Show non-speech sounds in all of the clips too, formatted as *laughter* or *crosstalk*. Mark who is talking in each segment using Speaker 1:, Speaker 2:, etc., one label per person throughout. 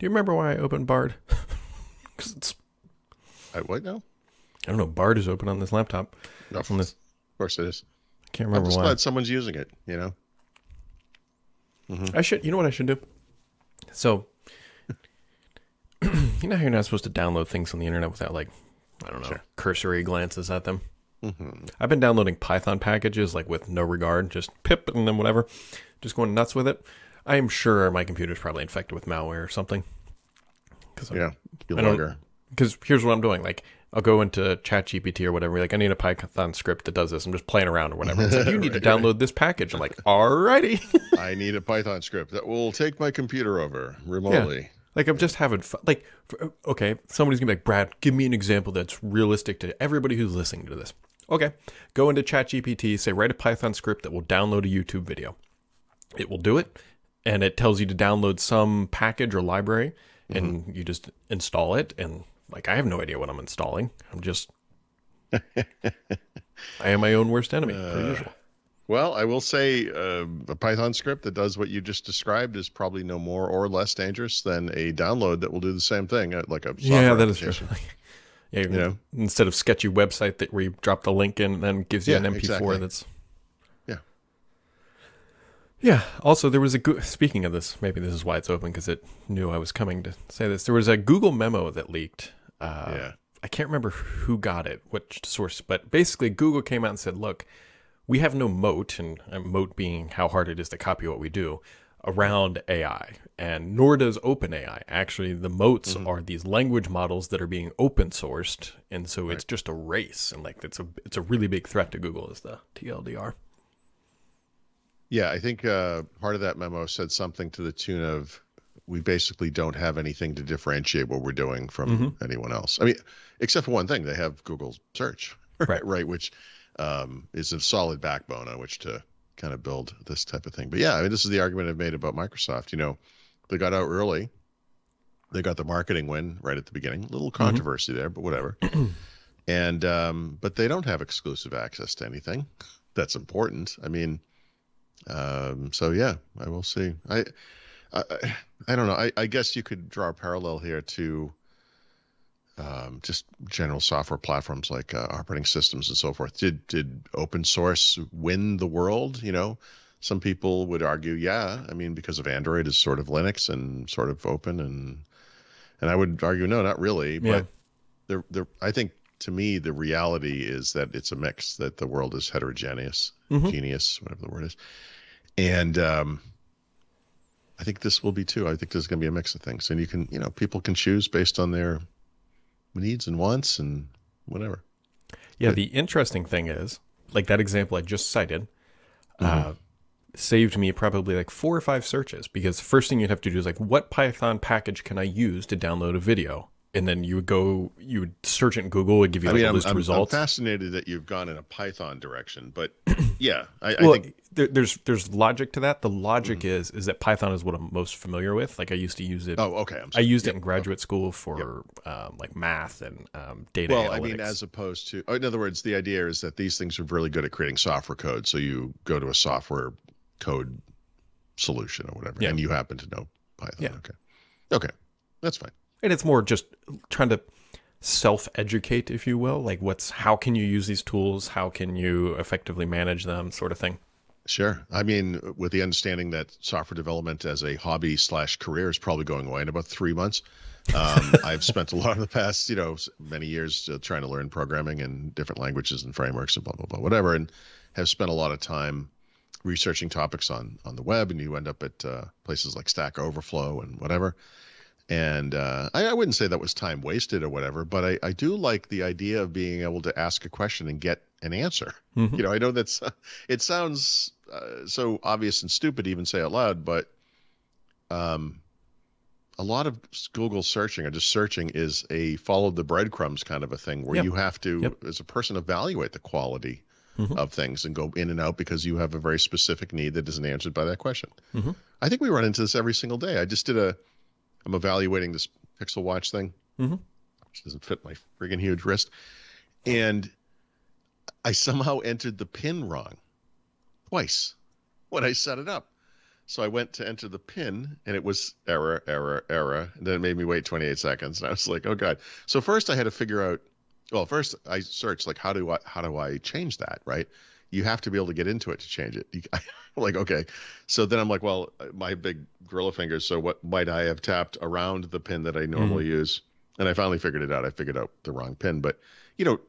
Speaker 1: Do you remember why I opened Bard? *laughs* Because it's
Speaker 2: I, what now?
Speaker 1: I don't know. Bard is open on this laptop.
Speaker 2: No,
Speaker 1: On this,
Speaker 2: of course it is.
Speaker 1: I can't remember I'm
Speaker 2: just
Speaker 1: why.
Speaker 2: glad someone's using it. You know.
Speaker 1: I should. You know what I should do? So, *clears throat* you know how you're not supposed to download things on the internet without like, I don't know,
Speaker 2: Sure.
Speaker 1: cursory glances at them.
Speaker 2: hmm
Speaker 1: I've been downloading Python packages like with no regard, just pip and then whatever, just going nuts with it. I am sure my computer's probably infected with malware or something. Because
Speaker 2: Yeah.
Speaker 1: Don't- because here's what I'm doing. Like, I'll go into ChatGPT or whatever. Like, I need a Python script that does this. I'm just playing around or whatever. It's like, you need to *laughs* download this package. I'm like, alrighty. *laughs*
Speaker 2: I need a Python script that will take my computer over remotely.
Speaker 1: like, I'm just having fun. Like, f- uh, okay, somebody's gonna be like, Brad, give me an example that's realistic to everybody who's listening to this. Okay, go into ChatGPT, say, write a Python script that will download a YouTube video. It will do it, and it tells you to download some package or library, and you just install it. And like, I have no idea what I'm installing. I'm just, *laughs* I am my own worst enemy, per usual.
Speaker 2: Well, I will say uh, a Python script that does what you just described is probably no more or less dangerous than a download that will do the same thing, uh, like a
Speaker 1: Yeah, that is true. *laughs* yeah,
Speaker 2: know?
Speaker 1: instead of sketchy website that where you drop the link in and then gives you
Speaker 2: Yeah,
Speaker 1: an MP4
Speaker 2: exactly.
Speaker 1: that's.
Speaker 2: Yeah.
Speaker 1: Also, there was a Goo- speaking of this, maybe this is why it's open because it knew I was coming to say this. There was a Google memo that leaked. Uh,
Speaker 2: Yeah.
Speaker 1: I can't remember who got it, which source, but basically Google came out and said, "Look, we have no moat, and moat being how hard it is to copy what we do." Around AI, and nor does OpenAI. Actually, the moats are these language models that are being open sourced, and so it's just a race, and like it's a it's a really big threat to Google, is the TLDR.
Speaker 2: Yeah, I think uh, part of that memo said something to the tune of we basically don't have anything to differentiate what we're doing from
Speaker 1: Mm-hmm.
Speaker 2: anyone else. I mean, except for one thing, they have Google search, *laughs*
Speaker 1: Right.
Speaker 2: right, which um, is a solid backbone on which to kind of build this type of thing. But yeah, I mean, this is the argument I've made about Microsoft. You know, they got out early, they got the marketing win right at the beginning. A little controversy there, but whatever. *clears throat* and um, but they don't have exclusive access to anything *laughs* that's important. I mean, um, so yeah, I will see. I, I, I don't know. I, I guess you could draw a parallel here to um, just general software platforms like uh, operating systems and so forth. Did did open source win the world? You know, some people would argue, yeah. I mean, because of Android is sort of Linux and sort of open, and and I would argue, no, not really.
Speaker 1: Yeah.
Speaker 2: But there, the I think to me the reality is that it's a mix. That the world is heterogeneous,
Speaker 1: Mhm.
Speaker 2: genius, whatever the word is, and um, I think this will be too. I think there's going to be a mix of things, and you can, you know, people can choose based on their needs and wants and whatever.
Speaker 1: Yeah, the interesting thing is, like that example I just cited, uh, saved me probably like four or five searches because the first thing you'd have to do is like, what Python package can I use to download a video? And then you would go, you would search it in Google, and give you
Speaker 2: I
Speaker 1: like
Speaker 2: mean, I'm,
Speaker 1: list
Speaker 2: I'm, fascinated that you've gone in a Python direction, but *clears throat* yeah, I, I think
Speaker 1: there, there's there's logic to that. The logic is is that Python is what I'm most familiar with. Like I used to use it.
Speaker 2: Oh, okay. I'm
Speaker 1: I used it in graduate school for um, like math and um, data
Speaker 2: Well,
Speaker 1: analytics.
Speaker 2: I mean, as opposed to, oh, in other words, the idea is that these things are really good at creating software code. So you go to a software code solution or whatever,
Speaker 1: Yeah.
Speaker 2: and you happen to know Python.
Speaker 1: Yeah.
Speaker 2: Okay. Okay. That's fine.
Speaker 1: And it's more just trying to self-educate if you will like what's how can you use these tools how can you effectively manage them sort of thing
Speaker 2: Sure. I mean, with the understanding that software development as a hobby slash career is probably going away in about three months. Um, *laughs* I've spent a lot of the past, you know, many years uh, trying to learn programming and different languages and frameworks and blah blah blah, whatever, and have spent a lot of time researching topics on on the web. And you end up at uh, places like Stack Overflow and whatever. And uh, I, I wouldn't say that was time wasted or whatever, but I, I do like the idea of being able to ask a question and get an answer.
Speaker 1: Mhm.
Speaker 2: You know, I know that's *laughs* it sounds uh, so obvious and stupid to even say out loud, but um, a lot of Google searching or just searching is a follow the breadcrumbs kind of a thing where
Speaker 1: Yep.
Speaker 2: you have to,
Speaker 1: Yep.
Speaker 2: as a person, evaluate the quality
Speaker 1: Mhm.
Speaker 2: of things and go in and out because you have a very specific need that isn't answered by that question.
Speaker 1: Mhm.
Speaker 2: I think we run into this every single day. I just did a, I'm evaluating this Pixel Watch thing,
Speaker 1: Mhm.
Speaker 2: which doesn't fit my friggin' huge wrist, and I somehow entered the pin wrong twice when I set it up. So I went to enter the pin and it was error, error, error. And then it made me wait 28 seconds. And I was like, oh God. So first I had to figure out, well, first I searched like, how do I, how do I change that? Right. You have to be able to get into it to change it. You, *laughs* like, okay. So then I'm like, well, my big gorilla fingers. So what might I have tapped around the pin that I normally mm-hmm. use? And I finally figured it out. I figured out the wrong pin, but you know,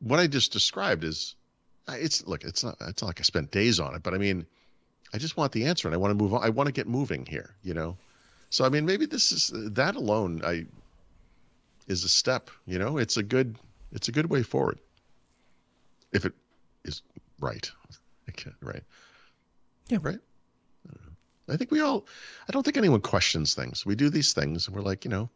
Speaker 2: what I just described is it's look, it's not, it's not like I spent days on it, but I mean, I just want the answer and I want to move on. I want to get moving here, you know? So, I mean, maybe this is that alone, I is a step, you know, it's a good, it's a good way forward. If it right. right.
Speaker 1: Yeah. Right.
Speaker 2: I think we all, I don't think anyone questions things. We do these things and we're like, you know,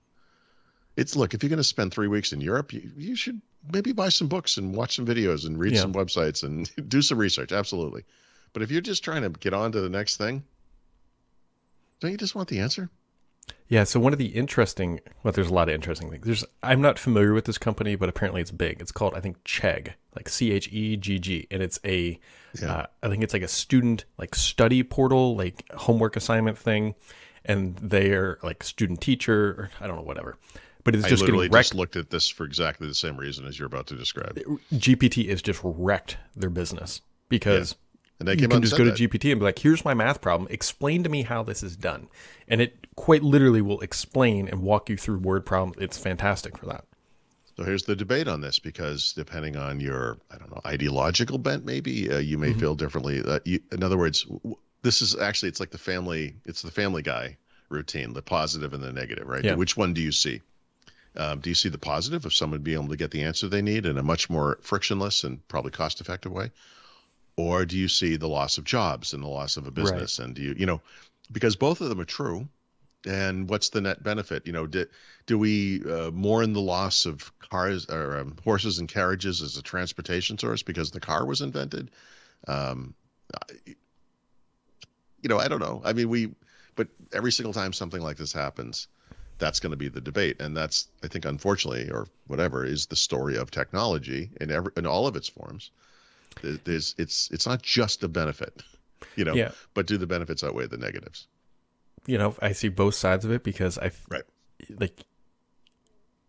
Speaker 2: it's look, if you're going to spend three weeks in Europe, you, you should maybe buy some books and watch some videos and read yeah. some websites and *laughs* do some research. Absolutely. But if you're just trying to get on to the next thing, don't you just want the answer?
Speaker 1: Yeah. So one of the interesting, well, there's a lot of interesting things. There's, I'm not familiar with this company, but apparently it's big. It's called, I think, Chegg, like C H E G G, and it's a, yeah. uh, I think it's like a student like study portal, like homework assignment thing, and they're like student teacher, or I don't know, whatever. But it's just
Speaker 2: I literally
Speaker 1: getting wrecked.
Speaker 2: just looked at this for exactly the same reason as you're about to describe.
Speaker 1: GPT is just wrecked their business because. Yeah and they you can just go to GPT and be like, "Here's my math problem. Explain to me how this is done," and it quite literally will explain and walk you through word problems. It's fantastic for that.
Speaker 2: So here's the debate on this, because depending on your, I don't know, ideological bent, maybe uh, you may mm-hmm. feel differently. Uh, you, in other words, w- this is actually it's like the family, it's the Family Guy routine, the positive and the negative, right? Yeah. Which one do you see? Um, do you see the positive of someone being able to get the answer they need in a much more frictionless and probably cost-effective way? Or do you see the loss of jobs and the loss of a business? Right. and do you you know because both of them are true. And what's the net benefit? You know do, do we uh, mourn the loss of cars or um, horses and carriages as a transportation source because the car was invented? Um, you know i don't know. I mean we but every single time something like this happens that's going to be the debate. And that's i think unfortunately or whatever is the story of technology in every in all of its forms there's it's it's not just a benefit, you know. Yeah. But do the benefits outweigh the negatives?
Speaker 1: You know, I see both sides of it because I
Speaker 2: right
Speaker 1: like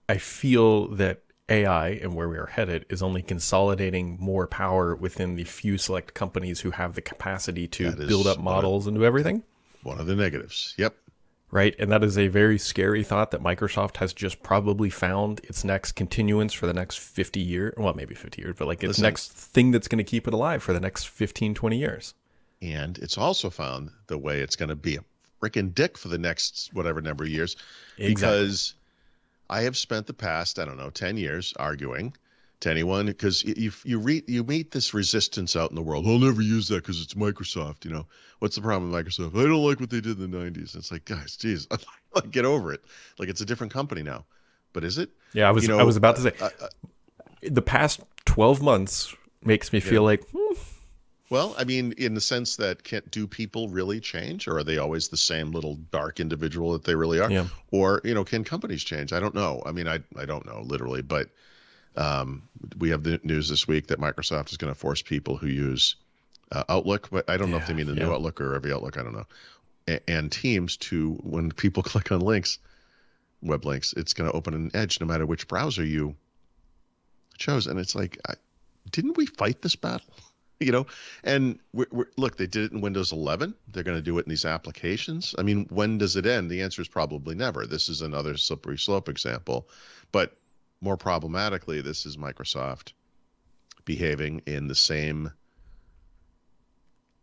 Speaker 1: I feel that AI and where we are headed is only consolidating more power within the few select companies who have the capacity to build up models and do everything.
Speaker 2: One of the negatives. Yep
Speaker 1: right? And that is a very scary thought that Microsoft has just probably found its next continuance for the next 50 years. Well, maybe 50 years, but like its Listen, next thing that's going to keep it alive for the next 15, 20 years.
Speaker 2: And it's also found the way it's going to be a freaking dick for the next whatever number of years. Exactly. Because I have spent the past, I don't know, 10 years arguing to anyone because you you read you meet this resistance out in the world. I'll never use that because it's Microsoft. You know what's the problem with Microsoft? I don't like what they did in the '90s. It's like, guys, geez, *laughs* like get over it. Like it's a different company now. But is it?
Speaker 1: Yeah, I was you know, I was about to say uh, uh, the past 12 months makes me feel like. Hmm.
Speaker 2: Well, I mean, in the sense that can do people really change, or are they always the same little dark individual that they really are?
Speaker 1: Yeah.
Speaker 2: Or you know, can companies change? I don't know. I mean, I I don't know literally, but um, we have the news this week that Microsoft is going to force people who use uh, Outlook, but I don't know if they mean the yeah. new Outlook or every Outlook. I don't know. A- and Teams to when people *laughs* click on links, web links, it's going to open an edge no matter which browser you chose. And it's like, I, didn't we fight this battle? *laughs* you know, and we're, we're, look, they did it in Windows 11. They're going to do it in these applications. I mean, when does it end? The answer is probably never. This is another slippery slope example. But more problematically, this is Microsoft behaving in the same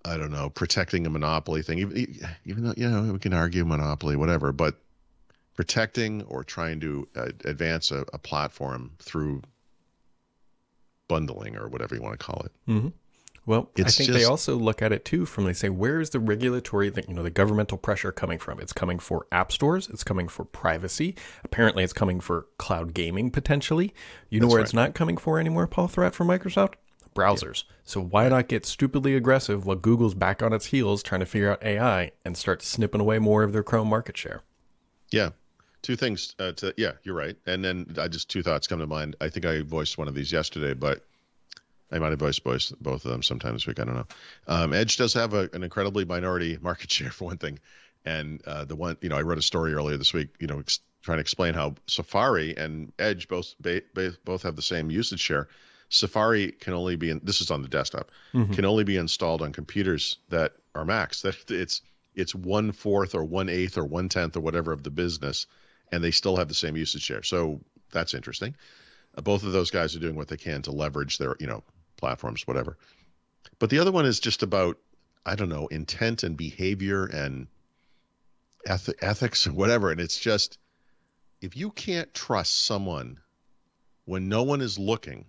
Speaker 2: I don't know, protecting a monopoly thing. Even, even though you know we can argue monopoly, whatever, but protecting or trying to uh, advance a, a, platform through bundling or whatever you want to call it.
Speaker 1: Mm-hmm. Well, it's I think just, they also look at it too from they say, where is the regulatory, you know, the governmental pressure coming from? It's coming for app stores. It's coming for privacy. Apparently, it's coming for cloud gaming potentially. You know where right. it's not coming for anymore, Paul Thurrott from Microsoft? Browsers. Yeah. So why not get stupidly aggressive while Google's back on its heels trying to figure out AI and start snipping away more of their Chrome market share?
Speaker 2: Yeah, two things uh, to yeah you're right and then i just two thoughts come to mind i think i voiced one of these yesterday but I might have voiced both both of them sometime this week. I don't know. Um, Edge does have a, an incredibly minority *laughs* market share for one thing, and uh, the one you know I wrote a story earlier this week. You know, ex- trying to explain how Safari and Edge both ba- ba- both have the same usage share. Safari can only be in, this is on the desktop
Speaker 1: Mhm.
Speaker 2: can only be installed on computers that are Macs. That it's it's one fourth or one eighth or one tenth or whatever of the business, and they still have the same usage share. So that's interesting. Uh, both of those guys are doing what they can to leverage their you know platforms, whatever. But the other one is just about I don't know intent and behavior and eth- ethics and whatever. And it's just if you can't trust someone when no one is looking,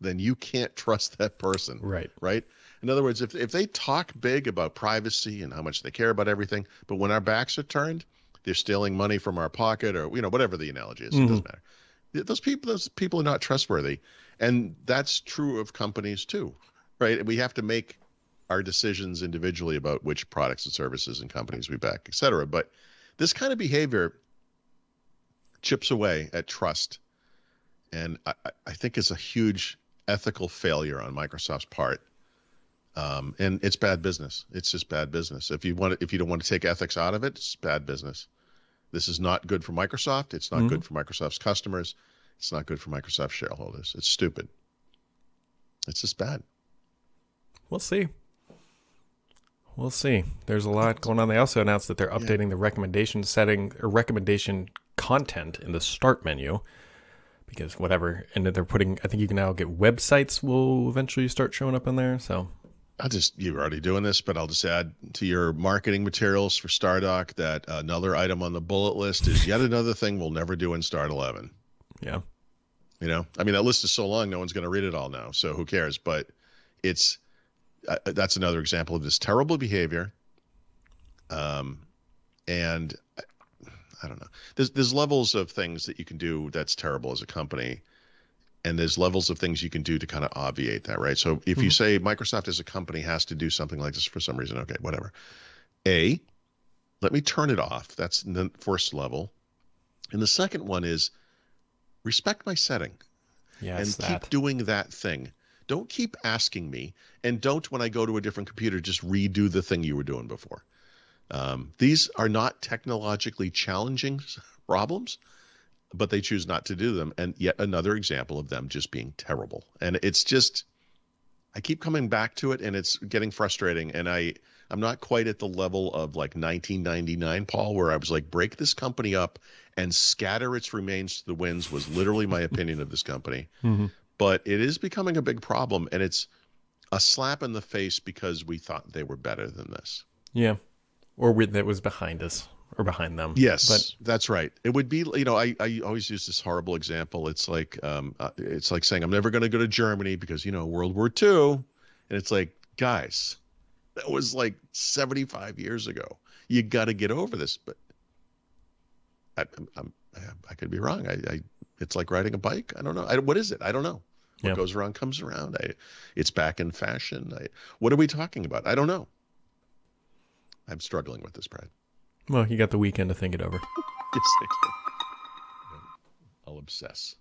Speaker 2: then you can't trust that person
Speaker 1: Right.
Speaker 2: right? In other words, if if they talk big about privacy and how much they care about everything, but when our backs are turned, they're stealing money from our pocket or you know whatever the analogy is, it doesn't mm-hmm. matter. Th- Those people those people are not trustworthy, and that's true of companies too, right? And we have to make our decisions individually about which products and services and companies we back, et cetera. But this kind of behavior chips away at trust, and I, I- think it's a huge ethical failure on Microsoft's part. Um, and it's bad business. It's just bad business. If you want, to, if you don't want to take ethics out of it, it's bad business. This is not good for Microsoft. It's not
Speaker 1: Mhm.
Speaker 2: good for Microsoft's customers. It's not good for Microsoft shareholders. It's stupid. It's just bad.
Speaker 1: We'll see. We'll see. There's a lot going on. They also announced that they're updating the recommendation setting or recommendation content in the start menu because whatever, and they're putting. I think you can now get websites will eventually start showing up in there. So
Speaker 2: I'll just you're already doing this, but I'll just add to your marketing materials for Stardock that another item on the bullet list is yet another thing we'll never do in Start 11.
Speaker 1: yeah,
Speaker 2: You know, I mean that list is so long, no one's going to read it all now, so who cares? But it's uh, that's another example of this terrible behavior. Um, and I, I don't know. There's there's levels of things that you can do that's terrible as a company, and there's levels of things you can do to kind of obviate that, right? So if you
Speaker 1: Mhm.
Speaker 2: say Microsoft as a company has to do something like this for some reason, okay, whatever. A, let me turn it off. That's the first level. And the second one is respect my setting
Speaker 1: yes,
Speaker 2: and
Speaker 1: that.
Speaker 2: keep doing that thing. Don't keep asking me, and don't when I go to a different computer just redo the thing you were doing before. Um, these are not technologically challenging *laughs* problems, but they choose not to do them. And yet another example of them just being terrible. And it's just, I keep coming back to it, and it's getting frustrating. And I, I'm not quite at the level of like 1999, Paul, where I was like, break this company up and scatter its remains to the winds. Was literally my *laughs* opinion of this company
Speaker 1: Mhm.
Speaker 2: but it is becoming a big problem and it's a slap in the face because we thought they were better than this
Speaker 1: Yeah, or with, that was behind us or behind them.
Speaker 2: yes
Speaker 1: but
Speaker 2: that's right. It would be you know i, I always use this horrible example. It's like um, uh, it's like saying i'm never going to go to germany because you know world war ii and it's like guys that was like 75 years ago. You got to get over this. But I, I'm, I'm, I could be wrong. I, I it's like riding a bike. I don't know. I, what is it? I don't know. What
Speaker 1: Yeah.
Speaker 2: goes around comes around. I, it's back in fashion. I, what are we talking about? I don't know. I'm struggling with this brad
Speaker 1: well, you got the weekend to think it over.
Speaker 2: Yes. I'll obsess.